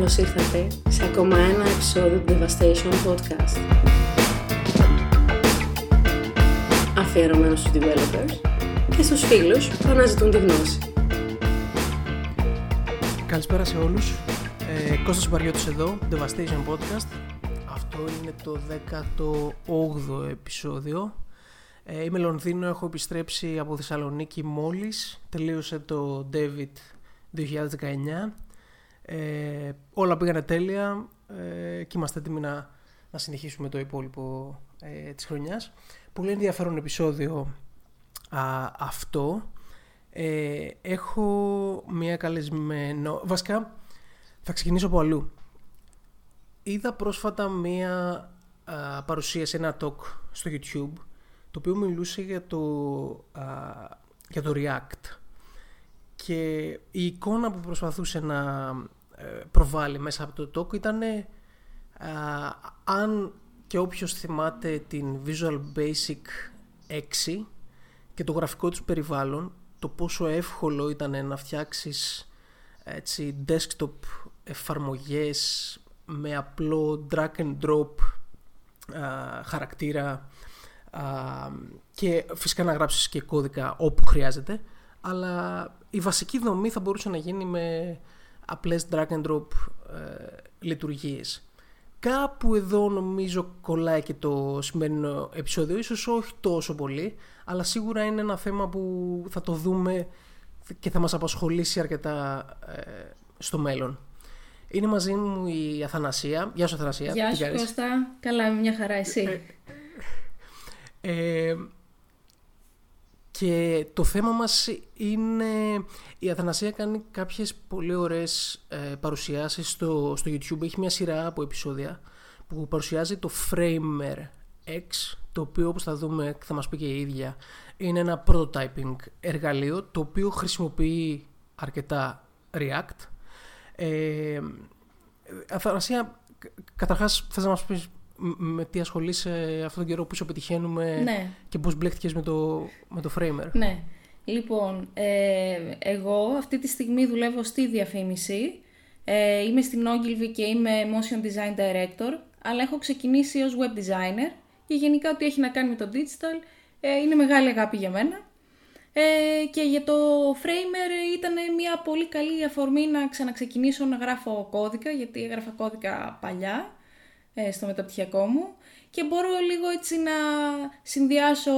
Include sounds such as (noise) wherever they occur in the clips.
Καλώς ήρθατε σε ακόμα ένα επεισόδιο του Devastation Podcast. Αφιερωμένος στους developers και στους φίλους που αναζητούν τη γνώση. Καλησπέρα σε όλους. Ε, Κώστας Βαριώτης εδώ, Devastation Podcast. Αυτό είναι το 18ο επεισόδιο. Ε, είμαι Λονδίνο, έχω επιστρέψει από Θεσσαλονίκη μόλις. Τελείωσε το David 2019 ε, όλα πήγανε τέλεια ε, και είμαστε έτοιμοι να, να συνεχίσουμε το υπόλοιπο ε, της χρονιάς. Πολύ ενδιαφέρον επεισόδιο α, αυτό. Ε, έχω μία καλεσμένο... Βασικά, θα ξεκινήσω από αλλού. Είδα πρόσφατα μία α, παρουσίαση, ένα talk στο YouTube, το οποίο μιλούσε για το, για το React. Και η εικόνα που προσπαθούσε να ε, προβάλλει μέσα από το τόκο ήταν αν και όποιος θυμάται την Visual Basic 6 και το γραφικό του περιβάλλον το πόσο εύκολο ήταν να φτιάξεις έτσι, desktop εφαρμογές με απλό drag and drop χαρακτήρα και φυσικά να γράψεις και κώδικα όπου χρειάζεται αλλά η βασική δομή θα μπορούσε να γίνει με απλές drag and drop ε, λειτουργίες. Κάπου εδώ νομίζω κολλάει και το σημερινό επεισόδιο, ίσως όχι τόσο πολύ, αλλά σίγουρα είναι ένα θέμα που θα το δούμε και θα μας απασχολήσει αρκετά ε, στο μέλλον. Είναι μαζί μου η Αθανασία. Γεια σου Αθανασία. Γεια σου Κώστα. Καλά, μια χαρά εσύ. Ε, ε και το θέμα μας είναι... Η Αθανασία κάνει κάποιες πολύ ωραίες ε, παρουσιάσεις στο, στο YouTube. Έχει μια σειρά από επεισόδια που παρουσιάζει το Framer X, το οποίο όπως θα δούμε θα μας πει και η ίδια, είναι ένα prototyping εργαλείο το οποίο χρησιμοποιεί αρκετά React. Ε, Αθανασία, καταρχάς θες να μας πεις με τι ασχολείσαι αυτόν τον καιρό που σου πετυχαίνουμε ναι. και πώς μπλέχτηκες με το, με το Framer. Ναι. Λοιπόν, ε, εγώ αυτή τη στιγμή δουλεύω στη διαφήμιση. Ε, είμαι στην Ogilvy και είμαι Motion Design Director, αλλά έχω ξεκινήσει ως Web Designer και γενικά ό,τι έχει να κάνει με το digital ε, είναι μεγάλη αγάπη για μένα. Ε, και για το Framer ήταν μια πολύ καλή αφορμή να ξαναξεκινήσω να γράφω κώδικα, γιατί έγραφα κώδικα παλιά ε, στο μεταπτυχιακό μου και μπορώ λίγο έτσι να συνδυάσω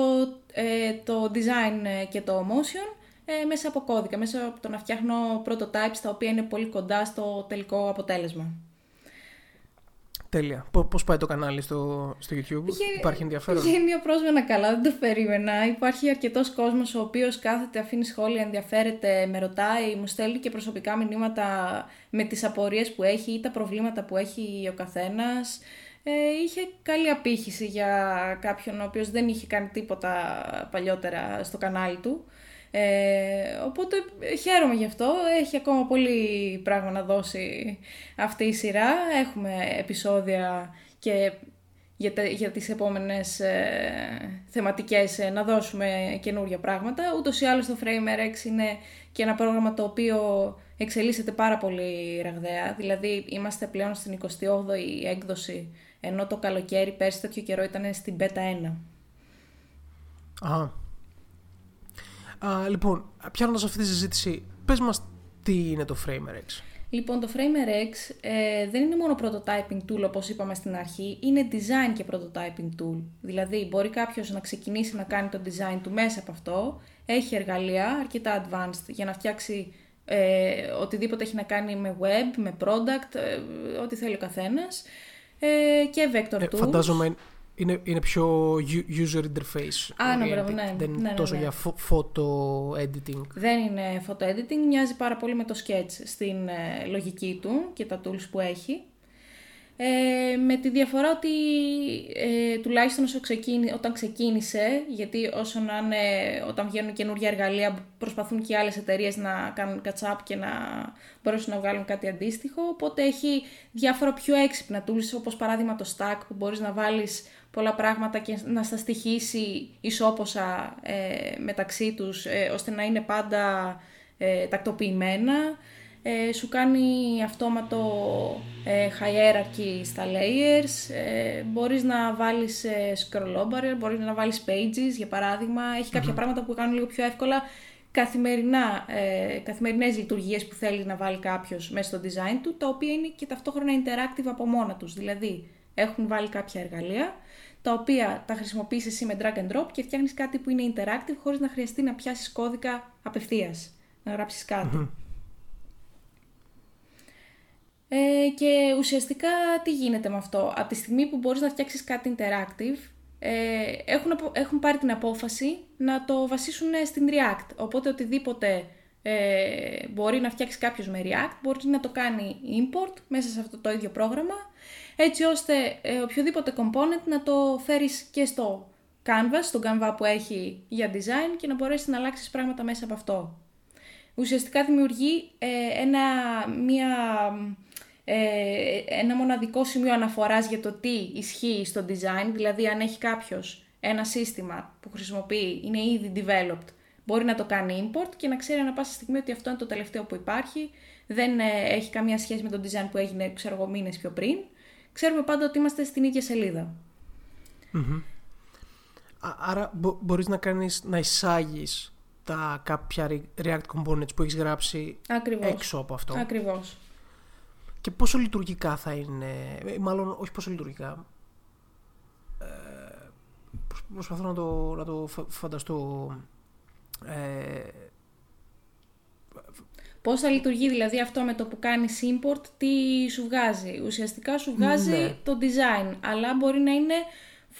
ε, το design ε, και το motion ε, μέσα από κώδικα, μέσα από το να φτιάχνω prototypes τα οποία είναι πολύ κοντά στο τελικό αποτέλεσμα. Τέλεια. Πώς πάει το κανάλι στο, στο YouTube, Υπάρχει ενδιαφέρον; Γίνει απρόσμενα καλά, δεν το περίμενα. Υπάρχει αρκετός κόσμος ο οποίος κάθεται, αφήνει σχόλια, ενδιαφέρεται, με ρωτάει, μου στέλνει και προσωπικά μηνύματα με τις απορίες που έχει ή τα προβλήματα που έχει ο καθένας. Ε, είχε καλή απήχηση για κάποιον ο οποίος δεν είχε κάνει τίποτα παλιότερα στο κανάλι του. Ε, οπότε χαίρομαι γι' αυτό. Έχει ακόμα πολύ πράγμα να δώσει αυτή η σειρά. Έχουμε επεισόδια και για, τα, για τις επόμενες ε, θεματικές ε, να δώσουμε καινούργια πράγματα. Ούτως ή άλλως το Framer X είναι και ένα πρόγραμμα το οποίο εξελίσσεται πάρα πολύ ραγδαία. Δηλαδή είμαστε πλέον στην 28η έκδοση, ενώ το καλοκαίρι πέρσι τέτοιο καιρό ήταν στην Beta 1. Α, Α, λοιπόν, πιάνοντας αυτή τη συζήτηση, πες μας τι είναι το FramerX. Λοιπόν, το FramerX ε, δεν είναι μόνο prototyping tool όπως είπαμε στην αρχή, είναι design και prototyping tool. Δηλαδή, μπορεί κάποιος να ξεκινήσει να κάνει το design του μέσα από αυτό, έχει εργαλεία αρκετά advanced για να φτιάξει ε, οτιδήποτε έχει να κάνει με web, με product, ε, ό,τι θέλει ο καθένας ε, και vector ε, tools. Φαντάζομαι είναι, είναι πιο user interface. Α, ναι, ναι, ναι, δεν είναι ναι, τόσο ναι. για photo editing. Δεν είναι photo editing, μοιάζει πάρα πολύ με το sketch στην ε, λογική του και τα tools που έχει. Ε, με τη διαφορά ότι ε, τουλάχιστον όσο όταν ξεκίνησε, γιατί όσο να είναι, όταν βγαίνουν καινούργια εργαλεία προσπαθούν και άλλες εταιρείες να κάνουν catch-up και να μπορέσουν να βγάλουν κάτι αντίστοιχο, οπότε έχει διάφορα πιο έξυπνα tools όπως παράδειγμα το stack που μπορείς να βάλεις πολλά πράγματα και να στα στοιχήσει ισόποσα ε, μεταξύ τους ε, ώστε να είναι πάντα ε, τακτοποιημένα. ε, σου κάνει αυτόματο ε, hierarchy στα layers, ε, μπορείς να βάλεις ε, scroll over, μπορείς να βάλεις pages για παράδειγμα, έχει κάποια πράγματα που κάνουν λίγο πιο εύκολα καθημερινά, ε, καθημερινές λειτουργίες που θέλεις να βάλει κάποιος μέσα στο design του, τα οποία είναι και ταυτόχρονα interactive από μόνα τους. Δηλαδή, έχουν βάλει κάποια εργαλεία, τα οποία τα χρησιμοποιείς εσύ με drag and drop και φτιάχνεις κάτι που είναι interactive χωρίς να χρειαστεί να πιάσεις κώδικα απευθείας, να γράψεις κατι Ε, και ουσιαστικά τι γίνεται με αυτό; Από τη στιγμή που μπορείς να φτιάξεις κάτι interactive, ε, έχουν, έχουν πάρει την απόφαση να το βασίσουν στην React. Οπότε οτιδήποτε ε, μπορεί να φτιάξεις κάποιος με React, μπορείς να το κάνει import μέσα σε αυτό το ίδιο πρόγραμμα, έτσι ώστε ε, οποιοδήποτε component να το φέρεις και στο Canvas, στο Canva που έχει για design και να μπορέσεις να αλλάξεις πράγματα μέσα από αυτό. Ουσιαστικά δημιουργεί ε, ένα, μια ε, ένα μοναδικό σημείο αναφοράς για το τι ισχύει στο design, δηλαδή αν έχει κάποιος ένα σύστημα που χρησιμοποιεί, είναι ήδη developed, μπορεί να το κάνει import και να ξέρει ανα πάσα στιγμή ότι αυτό είναι το τελευταίο που υπάρχει, δεν ε, έχει καμία σχέση με το design που έγινε, ξέρω εγώ, μήνες πιο πριν. Ξέρουμε πάντα ότι είμαστε στην ίδια Άρα μπο- μπορείς να κάνεις, να εισάγεις τα κάποια React Components που έχεις γράψει Ακριβώς. έξω από αυτό. Ακριβώς. Και πόσο λειτουργικά θα είναι, ε, μάλλον όχι πόσο λειτουργικά. Ε, προσπαθώ να το, να το φανταστώ. Ε, Πώς θα λειτουργεί δηλαδή αυτό με το που κάνεις import, τι σου βγάζει. Ουσιαστικά σου βγάζει ναι. το design, αλλά μπορεί να είναι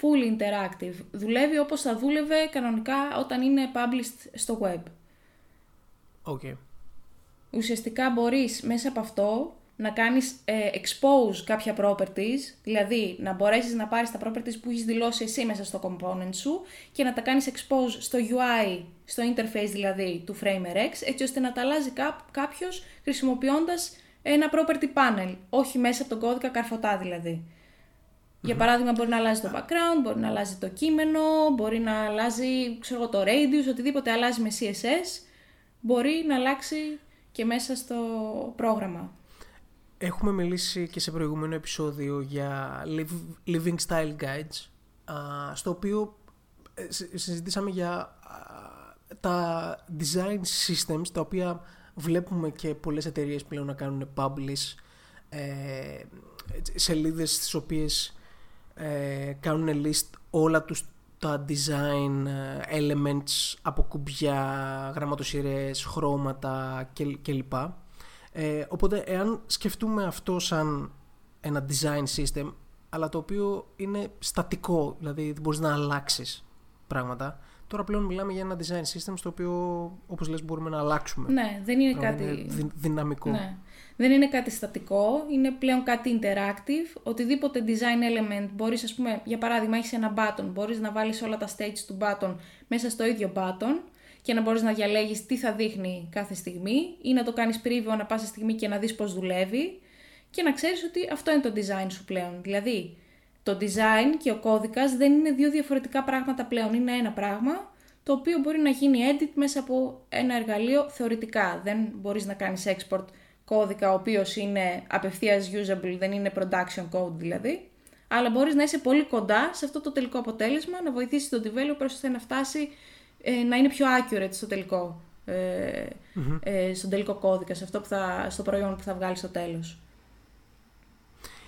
full interactive. Δουλεύει όπως θα δούλευε κανονικά όταν είναι published στο web. Okay. Ουσιαστικά μπορείς μέσα από αυτό να κάνεις ε, expose κάποια properties, δηλαδή να μπορέσεις να πάρεις τα properties που έχεις δηλώσει εσύ μέσα στο component σου και να τα κάνεις expose στο UI, στο interface δηλαδή του FramerX, έτσι ώστε να τα αλλάζει κά- κάποιος χρησιμοποιώντας ένα property panel, όχι μέσα από τον κώδικα καρφωτά δηλαδή. Για παράδειγμα μπορεί να αλλάζει το background, μπορεί να αλλάζει το κείμενο, μπορεί να αλλάζει ξέρω, το radius, οτιδήποτε αλλάζει με CSS, μπορεί να αλλάξει και μέσα στο πρόγραμμα. Έχουμε μιλήσει και σε προηγούμενο επεισόδιο για living style guides, στο οποίο ε, συζητήσαμε για τα design systems, τα οποία βλέπουμε και πολλές εταιρείες πλέον να κάνουν publish ε, σελίδες στις οποίες ε, κάνουν list όλα τους τα design elements από κουμπιά, γραμματοσυρές, χρώματα κλπ. Ε, οπότε, εάν σκεφτούμε αυτό σαν ένα design system, αλλά το οποίο είναι στατικό, δηλαδή δεν μπορείς να αλλάξεις πράγματα, τώρα πλέον μιλάμε για ένα design system στο οποίο, όπως λες, μπορούμε να αλλάξουμε. Ναι, δεν είναι κάτι... Είναι δυναμικό. Ναι. Δεν είναι κάτι στατικό, είναι πλέον κάτι interactive. Οτιδήποτε design element μπορείς, ας πούμε, για παράδειγμα, έχεις ένα button, μπορείς να βάλεις όλα τα stages του button μέσα στο ίδιο button και να μπορείς να διαλέγεις τι θα δείχνει κάθε στιγμή ή να το κάνεις preview ανα πάσα στιγμή και να δεις πώς δουλεύει και να ξέρεις ότι αυτό είναι το design σου πλέον. Δηλαδή, το design και ο κώδικας δεν είναι δύο διαφορετικά πράγματα πλέον, είναι ένα πράγμα το οποίο μπορεί να γίνει edit μέσα από ένα εργαλείο θεωρητικά. Δεν μπορείς να κάνεις export κώδικα ο οποίος είναι απευθείας usable, δεν είναι production code δηλαδή, αλλά μπορείς να είσαι πολύ κοντά σε αυτό το τελικό αποτέλεσμα, να βοηθήσεις τον developer ώστε να φτάσει ε, να είναι πιο accurate στο τελικό, ε, ε, στον τελικό κώδικα, σε αυτό που θα, στο προϊόν που θα βγάλεις στο τέλος.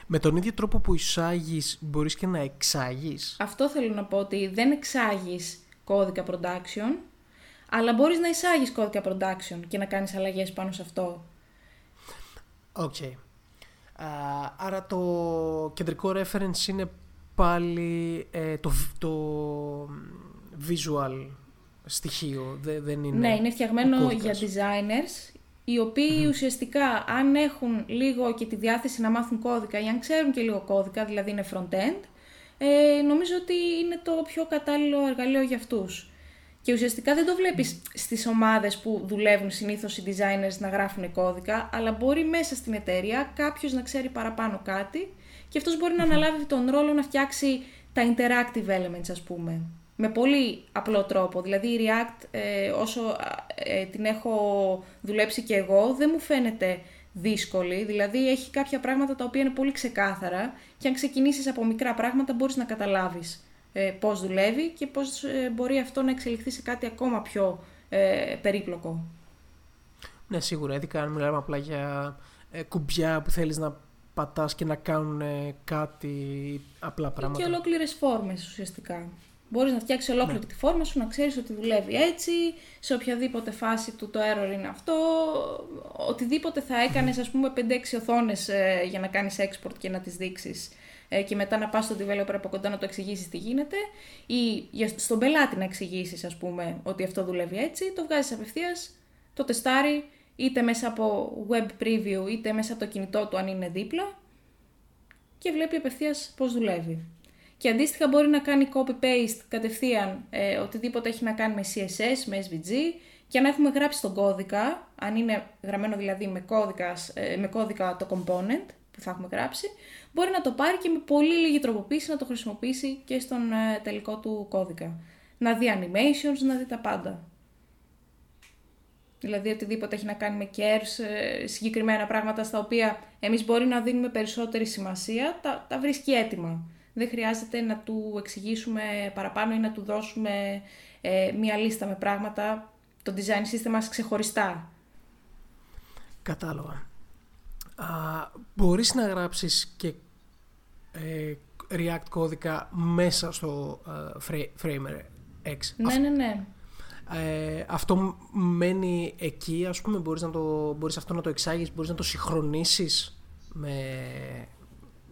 Με τον ίδιο τρόπο που εισάγεις μπορείς και να εξάγεις; Αυτό θέλω να πω ότι δεν εξάγεις κώδικα production, αλλά μπορείς να εισάγεις κώδικα production και να κάνεις αλλαγές πάνω σε αυτό. OK. Okay. άρα το κεντρικό reference είναι πάλι ε, το, το visual στοιχείο, δεν είναι... Ναι, είναι φτιαγμένο για designers, οι οποιοι ουσιαστικά αν έχουν λίγο και τη διάθεση να μάθουν κώδικα ή αν ξέρουν και λίγο κώδικα, δηλαδή είναι front-end, ε, νομίζω ότι είναι το πιο κατάλληλο εργαλείο για αυτούς. Και ουσιαστικά δεν το βλέπεις στις ομάδες που δουλεύουν συνήθως οι designers να γράφουν κώδικα, αλλά μπορεί μέσα στην εταιρεία κάποιος να ξέρει παραπάνω κάτι και αυτός μπορεί να αναλάβει τον ρόλο να φτιάξει τα interactive elements ας πούμε. Με πολύ απλό τρόπο. Δηλαδή η React ε, όσο ε, την έχω δουλέψει και εγώ δεν μου φαίνεται δύσκολη. Δηλαδή έχει κάποια πράγματα τα οποία είναι πολύ ξεκάθαρα και αν ξεκινήσεις από μικρά πράγματα μπορείς να καταλάβεις ε, πώς δουλεύει και πώς ε, μπορεί αυτό να εξελιχθεί σε κάτι ακόμα πιο ε, περίπλοκο. Ναι, σίγουρα. Ειδικά αν μιλάμε απλά για ε, κουμπιά που θέλεις να πατάς και να κάνουν κάτι απλά πράγματα. Και ολόκληρες φόρμες ουσιαστικά. Μπορείς να φτιάξεις ολόκληρη ναι. τη φόρμα σου, να ξέρεις ότι δουλεύει έτσι, σε οποιαδήποτε φάση του το error είναι αυτό, οτιδήποτε θα έκανες, ας πούμε, 5-6 οθόνες ε, για να κάνεις export και να τις δείξεις ε, και μετά να πας στον developer από κοντά να το εξηγήσεις τι γίνεται ή στον πελάτη να εξηγήσεις, ας πούμε, ότι αυτό δουλεύει έτσι, το βγάζεις απευθείας, το τεστάρει είτε μέσα από web preview είτε μέσα από το κινητό του αν είναι δίπλα και βλέπει απευθείας πώς δουλεύει. Και αντίστοιχα μπορεί να κάνει copy-paste κατευθείαν ε, οτιδήποτε έχει να κάνει με CSS, με SVG και να έχουμε γράψει τον κώδικα, αν είναι γραμμένο δηλαδή με, κώδικας, ε, με κώδικα το component που θα έχουμε γράψει, μπορεί να το πάρει και με πολύ λίγη τροποποίηση να το χρησιμοποιήσει και στον ε, τελικό του κώδικα. Να δει animations, να δει τα πάντα. Δηλαδή οτιδήποτε έχει να κάνει με cares, ε, συγκεκριμένα πράγματα στα οποία εμείς μπορεί να δίνουμε περισσότερη σημασία, τα, τα βρίσκει έτοιμα. Δεν χρειάζεται να του εξηγήσουμε παραπάνω ή να του δώσουμε ε, μία λίστα με πράγματα, το design system μας ξεχωριστά. Κατάλαβα. Α, μπορείς να γράψεις και ε, React κώδικα μέσα στο ε, Framer X; Ναι, ναι, ναι. Ε, αυτό μένει εκεί, ας πούμε, μπορείς, να το, μπορείς αυτό να το εξάγεις, μπορείς να το συγχρονίσεις με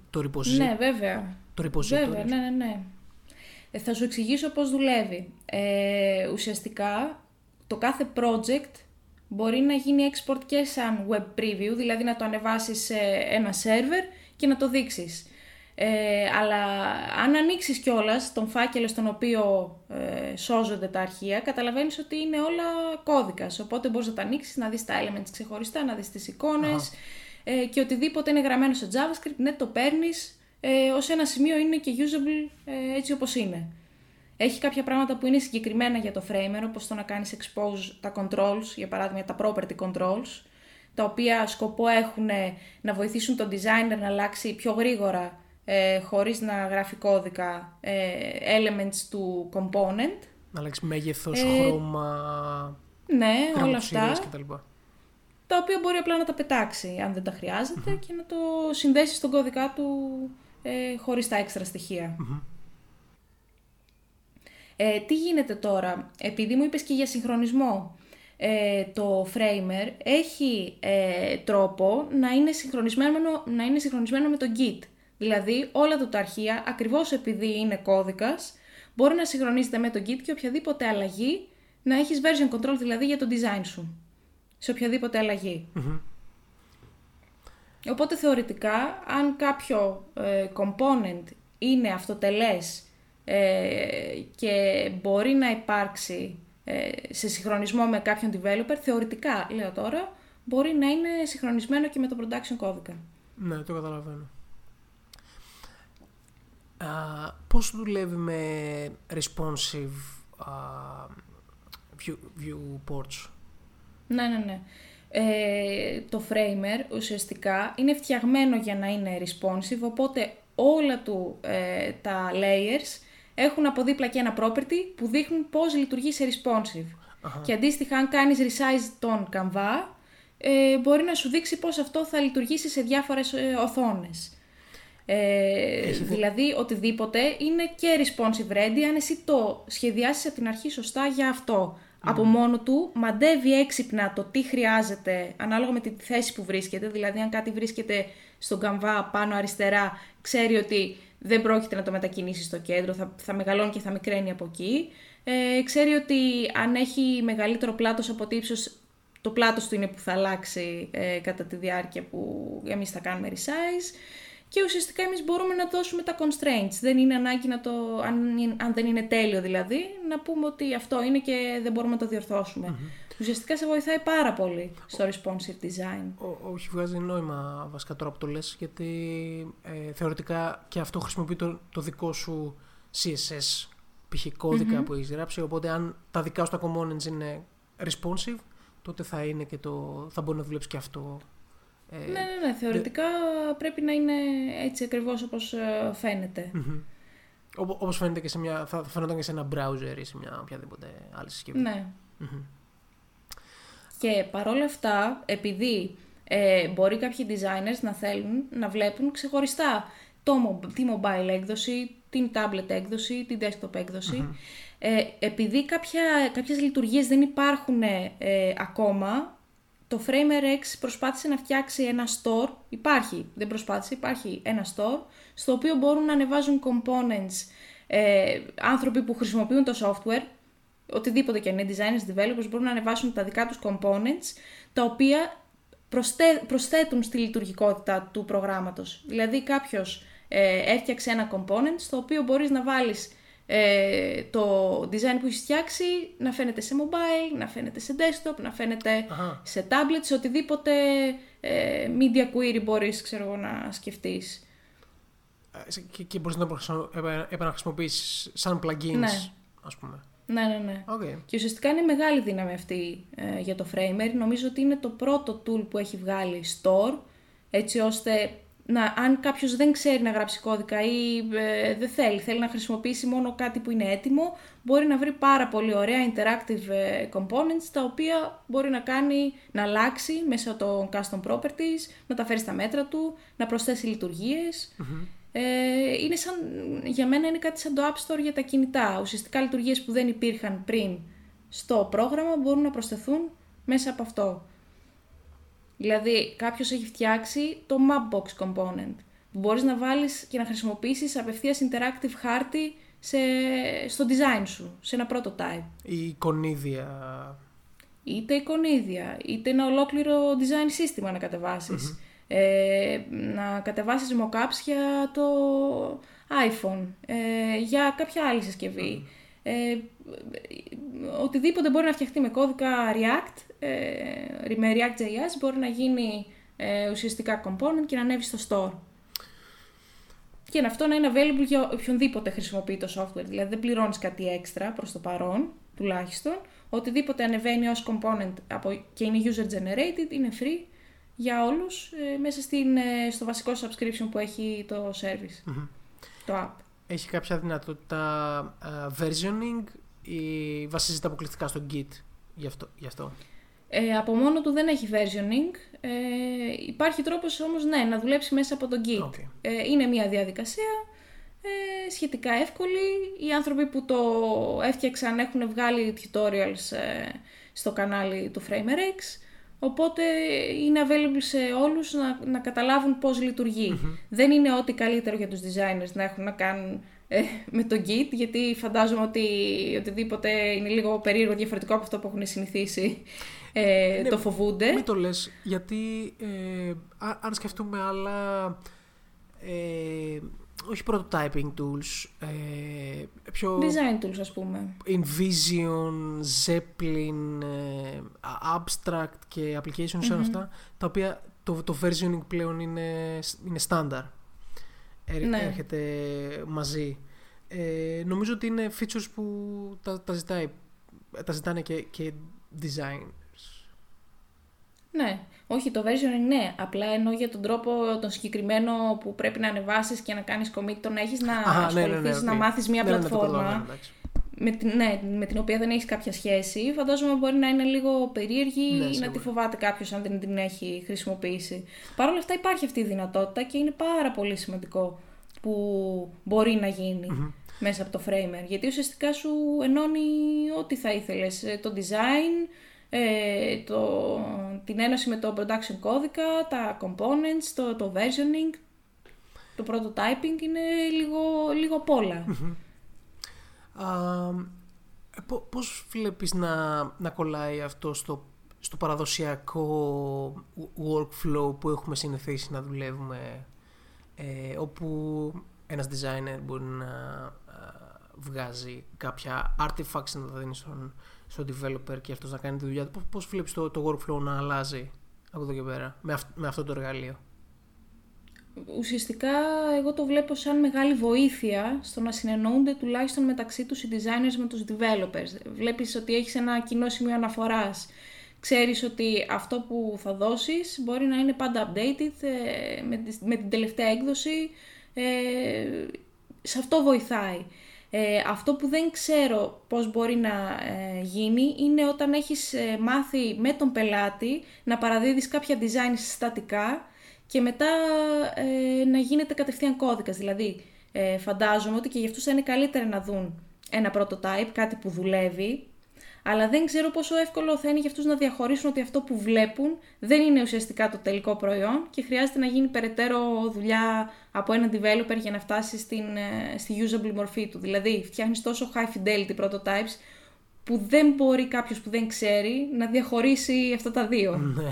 το repository; Ναι, βέβαια. Το repository. Βέβαια, ναι, ναι, ναι. Ε, θα σου εξηγήσω πώς δουλεύει. Ε, ουσιαστικά, το κάθε project μπορεί να γίνει export και σαν web preview, δηλαδή να το ανεβάσεις σε ένα server και να το δείξεις. Ε, αλλά αν ανοίξεις κιόλας τον φάκελο στον οποίο ε, σώζονται τα αρχεία, καταλαβαίνεις ότι είναι όλα κώδικας. Οπότε μπορείς να τα ανοίξεις, να δεις τα elements ξεχωριστά, να δεις τις εικόνες ε, και οτιδήποτε είναι γραμμένο σε JavaScript, ναι, το παίρνεις ε, ως ένα σημείο είναι και usable ε, έτσι όπως είναι. Έχει κάποια πράγματα που είναι συγκεκριμένα για το framer, όπως το να κάνεις expose τα controls, για παράδειγμα τα property controls, τα οποία σκοπό έχουν να βοηθήσουν τον designer να αλλάξει πιο γρήγορα ε, χωρίς να γράφει κώδικα ε, elements του component. Να αλλάξει μέγεθος, ε, χρώμα, ναι, όλα αυτά. Τα οποία μπορεί απλά να τα πετάξει αν δεν τα χρειαζεται και να το συνδέσεις στον κώδικα του ε, χωρίς τα έξτρα Ε, τι γίνεται τώρα, επειδή μου είπες και για συγχρονισμό, ε, το Framer έχει ε, τρόπο να είναι, συγχρονισμένο, να είναι συγχρονισμένο με το Git. Δηλαδή όλα του τα αρχεία, ακριβώς επειδή είναι κώδικας, μπορεί να συγχρονίζεται με το Git και οποιαδήποτε αλλαγή να έχεις version control δηλαδή για το design σου. Σε οποιαδήποτε Οπότε θεωρητικά, αν κάποιο ε, component είναι αυτοτελές ε, και μπορεί να υπάρξει ε, σε συγχρονισμό με κάποιον developer, θεωρητικά, λέω τώρα, μπορεί να είναι συγχρονισμένο και με το production κώδικα. Ναι, το καταλαβαίνω. Uh, πώς δουλεύει με responsive uh, view, viewports? Ναι, ναι, ναι. Ε, το framer ουσιαστικά είναι φτιαγμένο για να είναι responsive, οπότε όλα του ε, τα layers έχουν από δίπλα και ένα property που δείχνουν πώς λειτουργεί σε responsive. Και αντίστοιχα αν κάνεις resize τον Canva, ε, μπορεί να σου δείξει πώς αυτό θα λειτουργήσει σε διάφορες ε, οθόνες. Ε, δηλαδή οτιδήποτε είναι και responsive ready αν εσύ το σχεδιάσεις από την αρχή σωστά για αυτό. Από μόνο του μαντεύει έξυπνα το τι χρειάζεται ανάλογα με τη θέση που βρίσκεται. Δηλαδή αν κάτι βρίσκεται στον καμβά πάνω αριστερά ξέρει ότι δεν πρόκειται να το μετακινήσει στο κέντρο, θα, θα μεγαλώνει και θα μικραίνει από εκεί. Ε, ξέρει ότι αν έχει μεγαλύτερο πλάτος από το το πλάτος του είναι που θα αλλάξει ε, κατά τη διάρκεια που εμείς θα κάνουμε resize και ουσιαστικά εμείς μπορούμε να δώσουμε τα constraints. Δεν είναι ανάγκη να το, αν, αν δεν είναι τέλειο δηλαδή, να πούμε ότι αυτό είναι και δεν μπορούμε να το διορθωσουμε Ουσιαστικά σε βοηθάει πάρα πολύ στο responsive design. Ό, όχι, βγάζει νόημα βασικά τώρα που το λες, γιατί ε, θεωρητικά και αυτό χρησιμοποιεί το, το δικό σου CSS π.χ. κωδικα που έχεις γράψει. Οπότε, αν τα δικά σου τα components είναι responsive, τότε θα, είναι και το, θα μπορεί να δουλέψει και αυτό. Ε, ναι, ναι, ναι. Θεωρητικά πρέπει να είναι έτσι ακριβώς όπως ε, φαίνεται. Mm-hmm. Όπως φαίνεται και σε μια, θα φαίνονταν και σε ένα browser ή σε μια οποιαδήποτε άλλη συσκευή. Ναι. Και παρόλα αυτά, επειδή ε, μπορεί κάποιοι designers να θέλουν να βλέπουν ξεχωριστά το, τη mobile έκδοση, την tablet έκδοση, την desktop εκδοση Ε, επειδή κάποια, κάποιες λειτουργίες δεν υπάρχουν ε, ακόμα, το FramerX προσπάθησε να φτιάξει ένα store, υπάρχει, δεν προσπάθησε, υπάρχει ένα store, στο οποίο μπορούν να ανεβάζουν components ε, άνθρωποι που χρησιμοποιούν το software, οτιδήποτε και αν είναι designers, developers, μπορούν να ανεβάσουν τα δικά τους components, τα οποία προσθέτουν στη λειτουργικότητα του προγράμματος. Δηλαδή κάποιος ε, έφτιαξε ένα component στο οποίο μπορείς να βάλεις ε, το design που έχεις φτιάξει να φαίνεται σε mobile, να φαίνεται σε desktop, να φαίνεται σε tablet, σε οτιδήποτε ε, media query μπορείς ξέρω, να σκεφτείς. Ε, και, και μπορείς να το επαναχρησιμοποιήσεις σαν plugins, ναι. ας πούμε. Ναι, ναι, ναι. Okay. Και ουσιαστικά είναι μεγάλη δύναμη αυτή ε, για το Framer. Νομίζω ότι είναι το πρώτο tool που έχει βγάλει Store, έτσι ώστε να, αν κάποιος δεν ξέρει να γράψει κώδικα ή ε, δεν θέλει, θέλει να χρησιμοποιήσει μόνο κάτι που είναι έτοιμο, μπορεί να βρει πάρα πολύ ωραία interactive ε, components, τα οποία μπορεί να κάνει να αλλάξει μέσα των custom properties, να τα φέρει στα μέτρα του, να προσθέσει Ε, είναι σαν, για μένα είναι κάτι σαν το App Store για τα κινητά. Ουσιαστικά λειτουργίες που δεν υπήρχαν πριν στο πρόγραμμα μπορούν να προσθεθούν μέσα από αυτό. Δηλαδή, κάποιος έχει φτιάξει το Mapbox component, που μπορείς να βάλεις και να χρησιμοποιήσεις απευθείας interactive χάρτη σε, στο design σου, σε ένα prototype. Η εικονίδια. Είτε εικονίδια, είτε ένα ολόκληρο design σύστημα να κατεβασεις Ε, να κατεβάσεις mockups για το iPhone, ε, για κάποια άλλη Ε, οτιδήποτε μπορεί να φτιαχτεί με κώδικα React ε, με React.js μπορεί να γίνει ε, ουσιαστικά component και να ανέβει στο store. Και να αυτό να είναι available για οποιονδήποτε χρησιμοποιεί το software. Δηλαδή δεν πληρώνεις κάτι έξτρα προς το παρόν, τουλάχιστον. Οτιδήποτε ανεβαίνει ως component από, και είναι user generated είναι free για όλους ε, μέσα στην, ε, στο βασικό subscription που έχει το service, το app. Έχει κάποια δυνατότητα uh, versioning ή βασίζεται αποκλειστικά στο Git γι' αυτό. Γι αυτό. Ε, από μόνο του δεν έχει versioning. Ε, υπάρχει τρόπος όμως ναι, να δουλέψει μέσα από τον Git. Ε, είναι μια διαδικασία ε, σχετικά εύκολη. Οι άνθρωποι που το έφτιαξαν έχουν βγάλει tutorials ε, στο κανάλι του FramerX. Οπότε είναι available σε όλους να, να καταλάβουν πώς Δεν είναι ό,τι καλύτερο για τους designers να έχουν να κάνουν ε, με το Git, γιατί φαντάζομαι ότι οτιδήποτε είναι λίγο περίεργο διαφορετικό από αυτό που έχουν συνηθίσει ε, ναι, το φοβούνται. Μην το λες, γιατί ε, αν σκεφτούμε άλλα, ε, όχι prototyping tools, ε, πιο... Design tools ας πούμε. Invision, Zeppelin, ε, Abstract και applications mm αυτά, τα οποία το, το versioning πλέον είναι, είναι standard. Ναι. Έρχεται μαζί. Ε, νομίζω ότι είναι features που τα, τα, ζητάει, τα ζητάνε και, και design ναι, όχι το versioning ναι, απλά εννοώ για τον τρόπο τον συγκεκριμένο που πρέπει να ανεβάσεις και να κάνεις commit, τον έχεις να ασχοληθείς, ναι, ναι, ναι, να μάθεις μια πλατφόρμα με την, ναι, με την οποία δεν έχεις κάποια σχέση, φαντάζομαι μπορεί να είναι λίγο περίεργη ή να τη φοβάται κάποιος αν δεν την έχει χρησιμοποιήσει. Παρ' όλα αυτά υπάρχει αυτή η δυνατότητα και είναι πάρα πολύ σημαντικό που μπορεί να γινει μέσα από το Framer, γιατί ουσιαστικά σου ενώνει ό,τι θα ήθελες, ε, το design, ε, το, την ένωση με το production κώδικα, τα components, το, το versioning, το prototyping είναι λίγο, λίγο απ' όλα. Ε, πώς βλέπεις να, να κολλάει αυτό στο, στο παραδοσιακό workflow που έχουμε συνηθίσει να δουλεύουμε ε, όπου ένας designer μπορεί να βγάζει κάποια artifacts να τα δίνει στον, στο developer και αυτός να κάνει τη δουλειά του. Πώς, πώς βλέπεις το, το workflow να αλλάζει από εδώ και πέρα με, με αυτό το εργαλείο; Ουσιαστικά εγώ το βλέπω σαν μεγάλη βοήθεια στο να συνεννοούνται τουλάχιστον μεταξύ τους οι designers με τους developers. Βλέπεις ότι έχεις ένα κοινό σημείο αναφοράς. Ξέρεις ότι αυτό που θα δώσεις μπορεί να είναι πάντα updated ε, με, την τελευταία έκδοση. Ε, σε αυτό βοηθάει. Ε, αυτό που δεν ξέρω πώς μπορεί να ε, γίνει είναι όταν έχεις ε, μάθει με τον πελάτη να παραδίδεις κάποια design συστατικά και μετά να γίνεται κατευθείαν κώδικας. Δηλαδή, φαντάζομαι ότι και για αυτούς θα είναι καλύτερα να δουν ένα prototype, κάτι που δουλεύει, αλλά δεν ξέρω πόσο εύκολο θα είναι για αυτούς να διαχωρίσουν ότι αυτό που βλέπουν δεν είναι ουσιαστικά το τελικό προϊόν και χρειάζεται να γίνει περαιτέρω δουλειά από ένα developer για να φτάσει στην, ε, στη usable μορφή του. Δηλαδή φτιάχνεις τόσο high fidelity prototypes που δεν μπορεί κάποιος που δεν ξέρει να διαχωρίσει αυτά τα δύο. Ναι.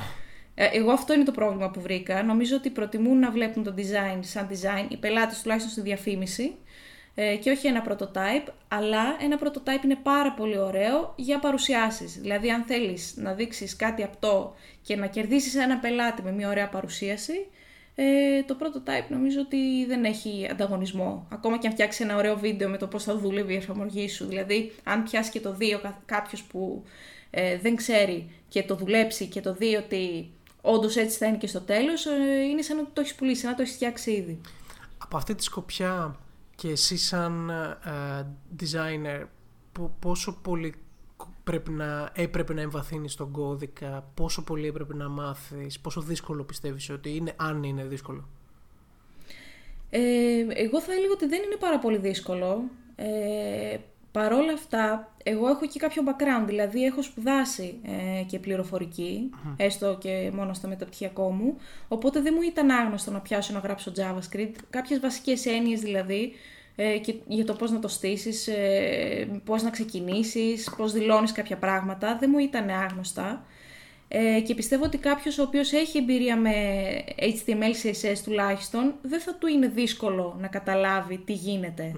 Ε, εγώ αυτό είναι το πρόβλημα που βρήκα. Νομίζω ότι προτιμούν να βλέπουν το design σαν design, οι πελάτες τουλάχιστον στη διαφήμιση, ε, και όχι ένα prototype, αλλά ένα prototype είναι πάρα πολύ ωραίο για παρουσιάσεις. Δηλαδή αν θέλεις να δείξεις κάτι απτό και να κερδίσεις ένα πελάτη με μια ωραία παρουσίαση, ε, το prototype νομίζω ότι δεν έχει ανταγωνισμό. Ακόμα και αν φτιάξεις ένα ωραίο βίντεο με το πώς θα δουλεύει η εφαρμογή σου. Δηλαδή αν πιάσεις και το δει κάποιος που ε, δεν ξέρει και το δουλέψει και το δει ότι όντως έτσι θα είναι και στο τέλος, ε, είναι σαν να το έχεις πουλήσει, σαν να το έχεις φτιάξει ήδη. Από αυτή τη σκοπιά και εσύ σαν uh, designer πόσο πολύ πρέπει να, έπρεπε να εμβαθύνεις τον κώδικα, πόσο πολύ έπρεπε να μάθεις, πόσο δύσκολο πιστεύεις ότι είναι, αν είναι δύσκολο; Ε, εγώ θα έλεγα ότι δεν είναι πάρα πολύ δύσκολο. Ε, παρόλα αυτά, εγώ έχω και κάποιο background, δηλαδή έχω σπουδάσει ε, και πληροφορικη έστω και μόνο στο μεταπτυχιακό μου, οπότε δεν μου ήταν άγνωστο να πιάσω να γράψω JavaScript, κάποιες βασικές έννοιες δηλαδή, ε, και για το πώς να το στήσεις, ε, πώς να ξεκινήσεις, πώς δηλώνεις κάποια πράγματα, δεν μου ήταν άγνωστα. Ε, και πιστεύω ότι κάποιος ο οποίος έχει εμπειρία με HTML, CSS τουλάχιστον, δεν θα του είναι δύσκολο να καταλάβει τι γίνεται.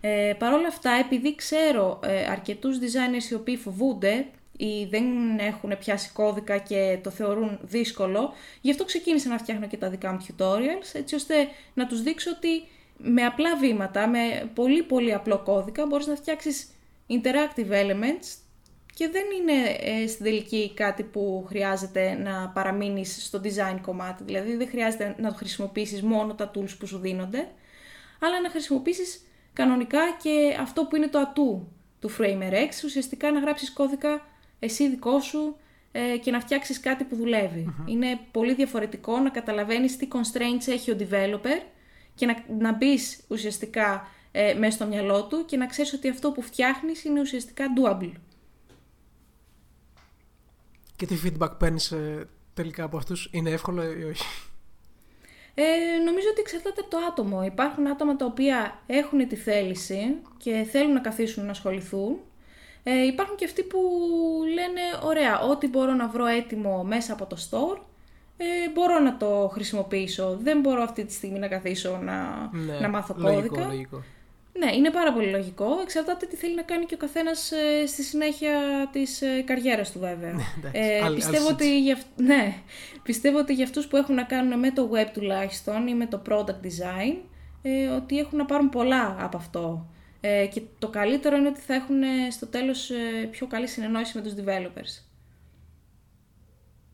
Ε, Παρ' όλα αυτά, επειδή ξέρω ε, αρκετούς designers οι οποίοι φοβούνται ή δεν έχουν πιάσει κώδικα και το θεωρούν δύσκολο, γι' αυτό ξεκίνησα να φτιάχνω και τα δικά μου tutorials, έτσι ώστε να τους δείξω ότι με απλά βήματα, με πολύ πολύ απλό κώδικα, μπορείς να φτιάξεις interactive elements και δεν είναι ε, στην τελική κάτι που χρειάζεται να παραμείνεις στο design κομμάτι. Δηλαδή δεν χρειάζεται να το χρησιμοποιήσεις μόνο τα tools που σου δίνονται, αλλά να χρησιμοποιήσεις κανονικά και αυτό που είναι το ατού του Framer X, ουσιαστικά να γράψεις κώδικα εσύ δικό σου ε, και να φτιάξεις κάτι που δουλευει Είναι πολύ διαφορετικό να καταλαβαίνεις τι constraints έχει ο developer και να, να μπεις ουσιαστικά ε, μέσα στο μυαλό του και να ξέρεις ότι αυτό που φτιάχνεις είναι ουσιαστικά doable. Και τι feedback παίρνεις ε, τελικά από αυτούς, είναι εύκολο ή όχι; Ε, νομίζω ότι εξαρτάται από το άτομο. Υπάρχουν άτομα τα οποία έχουν τη θέληση και θέλουν να καθίσουν να ασχοληθούν. Ε, υπάρχουν και αυτοί που λένε, ωραία, ό,τι μπορώ να βρω έτοιμο μέσα από το store, ε, μπορώ να το χρησιμοποιήσω. Δεν μπορώ αυτή τη στιγμή να καθίσω να, ναι, να μάθω κώδικα. Λογικό. Ναι, είναι πάρα πολύ λογικό. Εξαρτάται τι θέλει να κάνει και ο καθένας ε, στη συνέχεια της ε, καριέρας του, βέβαια. (laughs) Ναι, ε, πιστεύω, ότι για, ναι, πιστεύω ότι για αυτούς που έχουν να κάνουν με το web τουλάχιστον ή με το product design, ε, ότι έχουν να πάρουν πολλά από αυτό. Ε, και το καλύτερο είναι ότι θα έχουν ε, στο τέλος πιο καλή συνεννόηση με τους developers.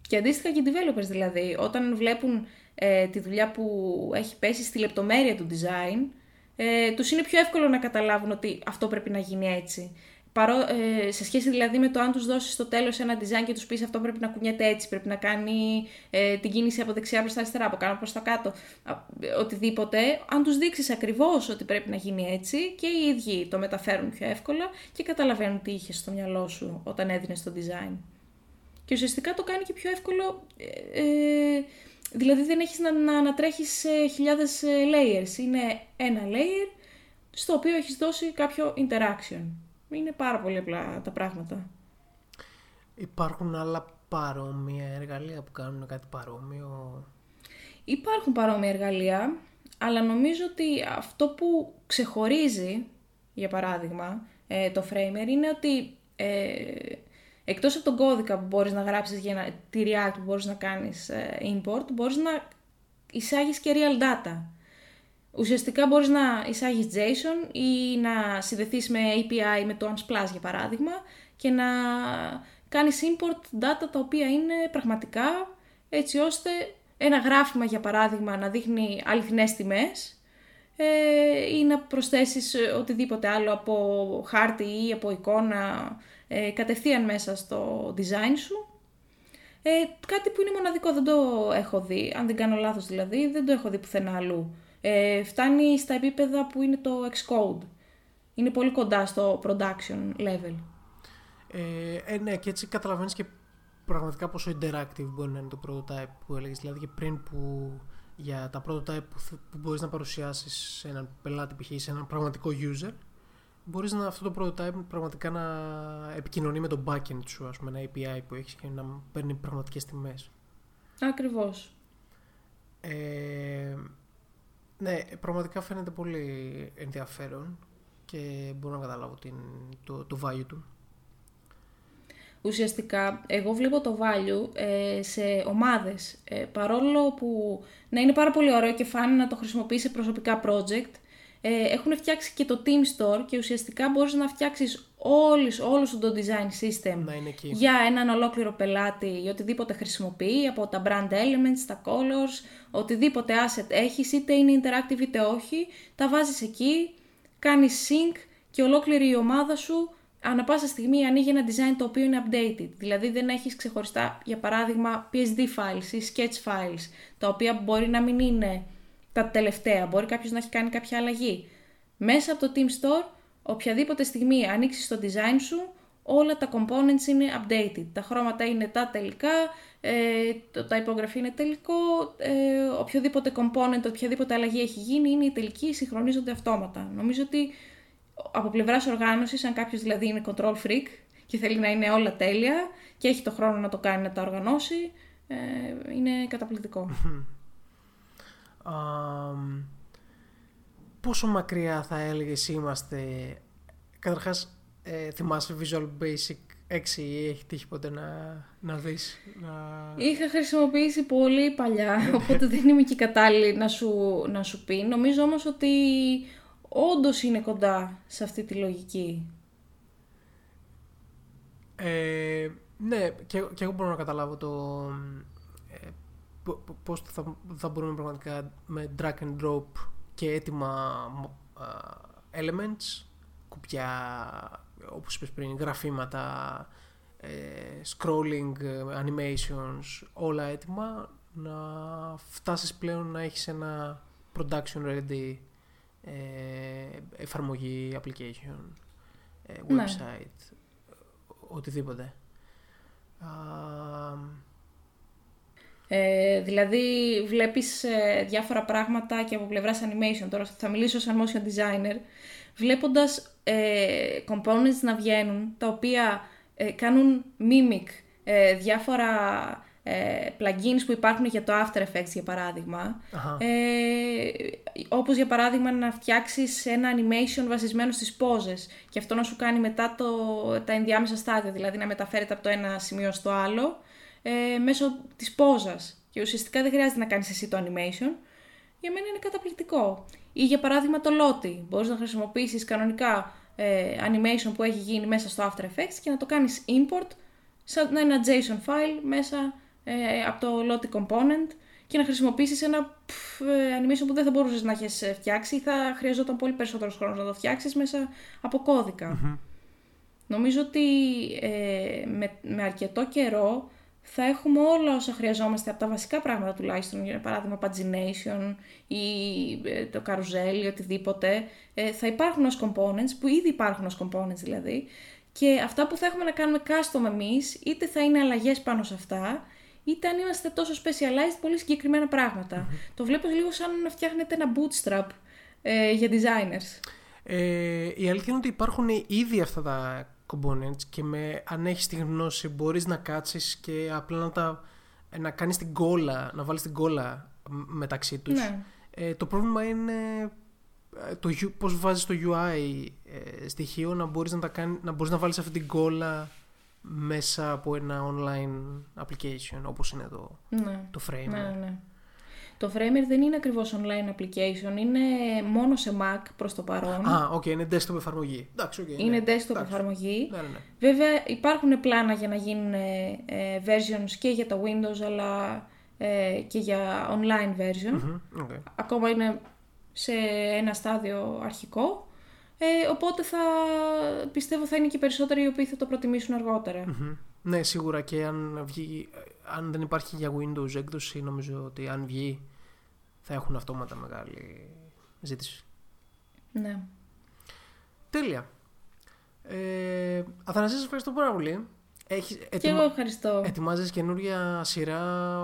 Και αντίστοιχα και οι developers δηλαδή, όταν βλέπουν ε, τη δουλειά που έχει πέσει στη λεπτομέρεια του design, ε, τους είναι πιο εύκολο να καταλάβουν ότι αυτό πρέπει να γίνει έτσι. Παρό, ε, σε σχέση δηλαδή με το αν τους δώσεις στο τέλος ένα design και τους πεις αυτό πρέπει να κουνιέται έτσι, πρέπει να κάνει ε, την κίνηση από δεξιά προς τα αριστερά, από κάτω προς τα κάτω, οτιδήποτε, αν τους δείξεις ακριβώς ότι πρέπει να γίνει έτσι και οι ίδιοι το μεταφέρουν πιο εύκολα και καταλαβαίνουν τι είχες στο μυαλό σου όταν έδινες το design. Και ουσιαστικά το κάνει και πιο εύκολο, ε, ε δηλαδή δεν έχεις να, να ανατρέχεις χιλιάδες ε, layers. Είναι ένα layer στο οποίο έχεις δώσει κάποιο interaction. Είναι πάρα πολύ απλά τα πράγματα. Υπάρχουν άλλα παρόμοια εργαλεία που κάνουν κάτι παρόμοιο; Υπάρχουν παρόμοια εργαλεία, αλλά νομίζω ότι αυτό που ξεχωρίζει, για παράδειγμα, ε, το Framer είναι ότι Εκτός από τον κώδικα που μπορείς να γράψεις για να, τη React που μπορείς να κάνεις ε, import, μπορείς να εισάγεις και real data. Ουσιαστικά μπορείς να εισάγεις JSON ή να συνδεθείς με API με το Unsplash για παράδειγμα και να κάνεις import data τα οποία είναι πραγματικά έτσι ώστε ένα γράφημα για παράδειγμα να δείχνει αληθινές τιμές ε, ή να προσθέσεις οτιδήποτε άλλο από χάρτη ή από εικόνα ε, κατευθείαν μέσα στο design σου. Ε, κάτι που είναι μοναδικό, δεν το έχω δει, αν δεν κάνω λάθος δηλαδή, δεν το έχω δει πουθενά αλλού. Ε, φτάνει στα επίπεδα που είναι το Xcode. Είναι πολύ κοντά στο production level. Ε, ε ναι, και έτσι καταλαβαίνεις και πραγματικά πόσο interactive μπορεί να είναι το prototype που έλεγες. Δηλαδή και πριν που για τα prototype που, που μπορείς να παρουσιάσεις σε έναν πελάτη π.χ. σε έναν πραγματικό user μπορείς να αυτό το prototype πραγματικά να επικοινωνεί με το backend σου, ας πούμε, ένα API που έχεις και να παίρνει πραγματικές τιμές. Ακριβώς. Ε, ναι, πραγματικά φαίνεται πολύ ενδιαφέρον και μπορώ να καταλάβω την, το, το value του. Ουσιαστικά, εγώ βλέπω το value ε, σε ομάδες. Ε, παρόλο που να είναι πάρα πολύ ωραίο και φάνη να το χρησιμοποιεί σε προσωπικά project, ε, έχουν φτιάξει και το Team Store και ουσιαστικά μπορείς να φτιάξεις όλους, όλους το design system για έναν ολόκληρο πελάτη ή οτιδήποτε χρησιμοποιεί, από τα brand elements, τα colors, οτιδήποτε asset έχεις, είτε είναι interactive είτε όχι, τα βάζεις εκεί, κάνεις sync και ολόκληρη η ομάδα σου ανά πάσα στιγμή ανοίγει ένα design το οποίο είναι updated. Δηλαδή δεν έχεις ξεχωριστά, για παράδειγμα, PSD files ή sketch files, τα οποία μπορεί να μην είναι τα τελευταία. Μπορεί κάποιος να έχει κάνει κάποια αλλαγή. Μέσα από το Team Store, οποιαδήποτε στιγμή ανοίξεις το design σου, όλα τα components είναι updated. Τα χρώματα είναι τα τελικά, ε, το, τα υπογραφή είναι τελικό, ε, οποιοδήποτε component, οποιαδήποτε αλλαγή έχει γίνει είναι η τελική, συγχρονίζονται αυτόματα. Νομίζω ότι από πλευράς οργάνωσης, αν κάποιος δηλαδή είναι control freak και θέλει να είναι όλα τέλεια και έχει το χρόνο να το κάνει να τα οργανώσει, ε, είναι καταπληκτικό. (laughs) πόσο μακριά θα έλεγες είμαστε καταρχάς ε, θυμάσαι Visual Basic 6 ή έχει τύχει ποτέ να, να δεις να... Είχα χρησιμοποιήσει πολύ παλιά οπότε δεν είμαι και κατάλληλη να σου, να σου πει. Νομίζω όμως ότι όντως είναι κοντά σε αυτή τη λογική. Ε, ναι και, και εγώ μπορώ να καταλάβω το πώς θα, θα μπορούμε πραγματικά με drag and drop και έτοιμα elements, κουπιά, όπως είπες πριν, γραφήματα, ε, scrolling, animations, όλα έτοιμα, να φτάσεις πλέον να έχεις ένα production ready ε, εφαρμογή, application, ε, ναι. website, οτιδήποτε. Ε, δηλαδή βλέπεις ε, διάφορα πράγματα και από πλευράς animation, τώρα θα μιλήσω σαν motion designer, βλέποντας ε, components να βγαίνουν τα οποία ε, κάνουν mimic ε, διάφορα plugins που υπάρχουν για το After Effects για παράδειγμα. Ε, όπως για παράδειγμα να φτιάξεις ένα animation βασισμένο στις πόζες και αυτό να σου κάνει μετά το, τα ενδιάμεσα στάδια, δηλαδή να μεταφέρεται από το ένα σημείο στο άλλο ε, μέσω της πόζας. Και ουσιαστικά δεν χρειάζεται να κάνεις εσύ το animation, για μένα είναι καταπληκτικό. Ή για παράδειγμα το Lottie, μπορείς να χρησιμοποιήσεις κανονικά ε, animation που έχει γίνει μέσα στο After Effects και να το κάνεις import σαν ένα JSON file μέσα ε, από το Lottie component και να χρησιμοποιήσεις ένα ε, animation που δεν θα μπορούσες να έχεις ε, φτιάξει ή θα χρειαζόταν πολύ περισσότερος χρόνος να το φτιάξεις μέσα από Νομίζω ότι ε, με, με αρκετό καιρό θα έχουμε όλα όσα χρειαζόμαστε από τα βασικά πράγματα τουλάχιστον, για παράδειγμα pagination ή ε, το carousel ή οτιδήποτε, ε, θα υπάρχουν ως components, που ήδη υπάρχουν ως components δηλαδή, και αυτά που θα έχουμε να κάνουμε custom εμείς, είτε θα είναι αλλαγές πάνω σε αυτά, είτε αν είμαστε τόσο specialized πολύ συγκεκριμένα Το βλέπω λίγο σαν να φτιάχνετε ένα bootstrap ε, για designers. Ε, η αλήθεια είναι ότι υπάρχουν ήδη αυτά τα components και με, αν έχεις τη γνώση μπορείς να κάτσεις και απλά να, τα, να κάνεις την κόλλα, να βάλεις την κόλλα μεταξύ τους. Ναι. Ε, το πρόβλημα είναι ε, το, πώς βάζεις το UI ε, στοιχείο να μπορείς να, τα κάνει, να μπορείς να βάλεις αυτή την κόλλα μέσα από ένα online application όπως είναι το, ναι. το frame. Ναι, ναι. Το Framer δεν είναι ακριβώς online application, είναι μόνο σε Mac προς το παρόν. Α, οκ, είναι desktop εφαρμογή. Εντάξει, okay, είναι ναι. desktop Εντάξει. εφαρμογή. Ναι, ναι, ναι. Βέβαια υπάρχουν πλάνα για να γίνουν ε, ε, versions και για το Windows αλλά ε, και για online version. Μμμ, οκ. Ακόμα είναι σε ένα στάδιο αρχικό. Ε, οπότε θα πιστεύω θα είναι και οι περισσότεροι οι οποίοι θα το προτιμήσουν αργότερα. Μμμ. Ναι, σίγουρα και αν, βγει, αν δεν υπάρχει για Windows έκδοση, νομίζω ότι αν βγει θα έχουν αυτόματα μεγάλη ζήτηση. Ναι. Τέλεια. Ε, Αθανασίας, σας ευχαριστώ πάρα πολύ. Έχεις, Και ετοιμα... εγώ ευχαριστώ. Ετοιμάζεις καινούρια σειρά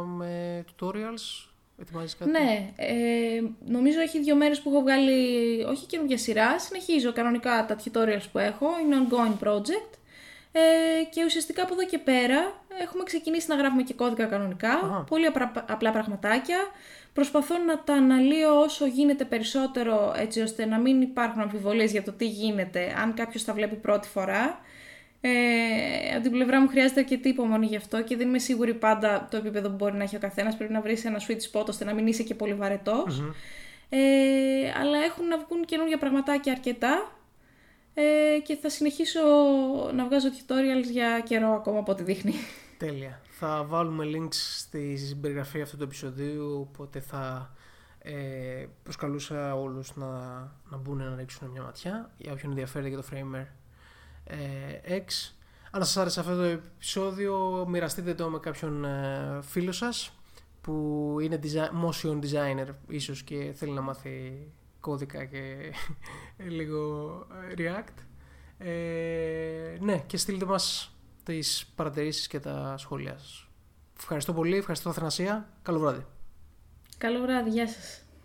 με tutorials, ετοιμάζεις κάτι; Ναι, ε, νομίζω έχει δύο μέρες που έχω βγάλει, όχι καινούργια σειρά, συνεχίζω κανονικά τα tutorials που έχω, είναι ongoing project. Ε, και ουσιαστικά από εδώ και πέρα έχουμε ξεκινήσει να γράφουμε και κώδικα κανονικά, Αχα. πολύ απρα- απλά πραγματάκια. Προσπαθώ να τα αναλύω όσο γίνεται περισσότερο έτσι ώστε να μην υπάρχουν αμφιβολίες για το τι γίνεται αν κάποιος τα βλέπει πρώτη φορά. Ε, από την πλευρά μου χρειάζεται αρκετή υπομονή γι' αυτό και δεν είμαι σίγουρη πάντα το επίπεδο που μπορεί να έχει ο καθένας. Πρέπει να βρεις ένα sweet spot ώστε να μην είσαι και πολύ βαρετός. Ε, αλλά έχουν να βγουν καινούργια πραγματάκια αρκετά ε, και θα συνεχίσω να βγάζω tutorials για καιρό ακόμα από ό,τι δείχνει. Τέλεια. Θα βάλουμε links στη περιγραφή αυτού του επεισοδίου, οπότε θα ε, προσκαλούσα όλους να, να μπουν να ρίξουν μια ματιά για όποιον ενδιαφέρεται για το Framer ε, X. Αν σας άρεσε αυτό το επεισόδιο, μοιραστείτε το με κάποιον ε, φίλο σας που είναι design, motion designer ίσως και θέλει να μάθει κώδικα και (laughs) λίγο ε, React. Ε, ναι, και στείλτε μας τις παρατηρήσεις και τα σχόλια σας. Ευχαριστώ πολύ, ευχαριστώ Αθανασία. Καλό βράδυ. Καλό βράδυ, γεια σας.